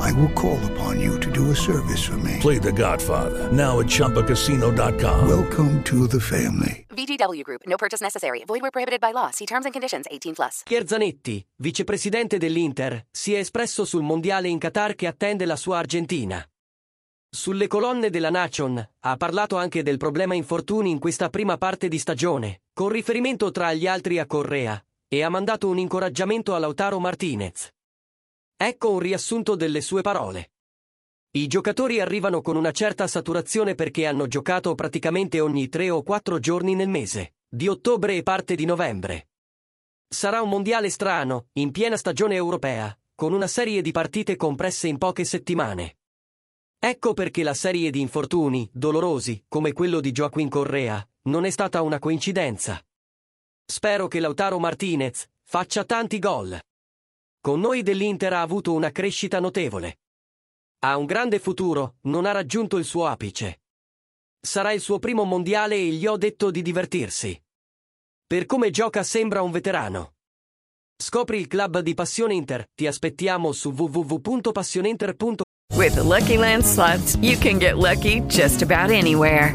I will call upon you to do a service for me. Play The Godfather now at ChumbaCasino.com. Welcome to the family. VGW Group. No purchase necessary. Void where prohibited by law. See terms and conditions. 18 plus. Zanetti, vicepresidente dell'Inter, si è espresso sul mondiale in Qatar che attende la sua Argentina. Sulle colonne della Nation ha parlato anche del problema infortuni in questa prima parte di stagione, con riferimento tra gli altri a Correa, e ha mandato un incoraggiamento a Lautaro Martinez. Ecco un riassunto delle sue parole. I giocatori arrivano con una certa saturazione perché hanno giocato praticamente ogni tre o quattro giorni nel mese, di ottobre e parte di novembre. Sarà un mondiale strano, in piena stagione europea, con una serie di partite compresse in poche settimane. Ecco perché la serie di infortuni, dolorosi, come quello di Joaquin Correa, non è stata una coincidenza. Spero che Lautaro Martinez faccia tanti gol. Con noi dell'Inter ha avuto una crescita notevole. Ha un grande futuro, non ha raggiunto il suo apice. Sarà il suo primo mondiale e gli ho detto di divertirsi. Per come gioca sembra un veterano. Scopri il club di Passione Inter. Ti aspettiamo su www.passioneinter.com. With the Lucky Land slots, you can get lucky just about anywhere.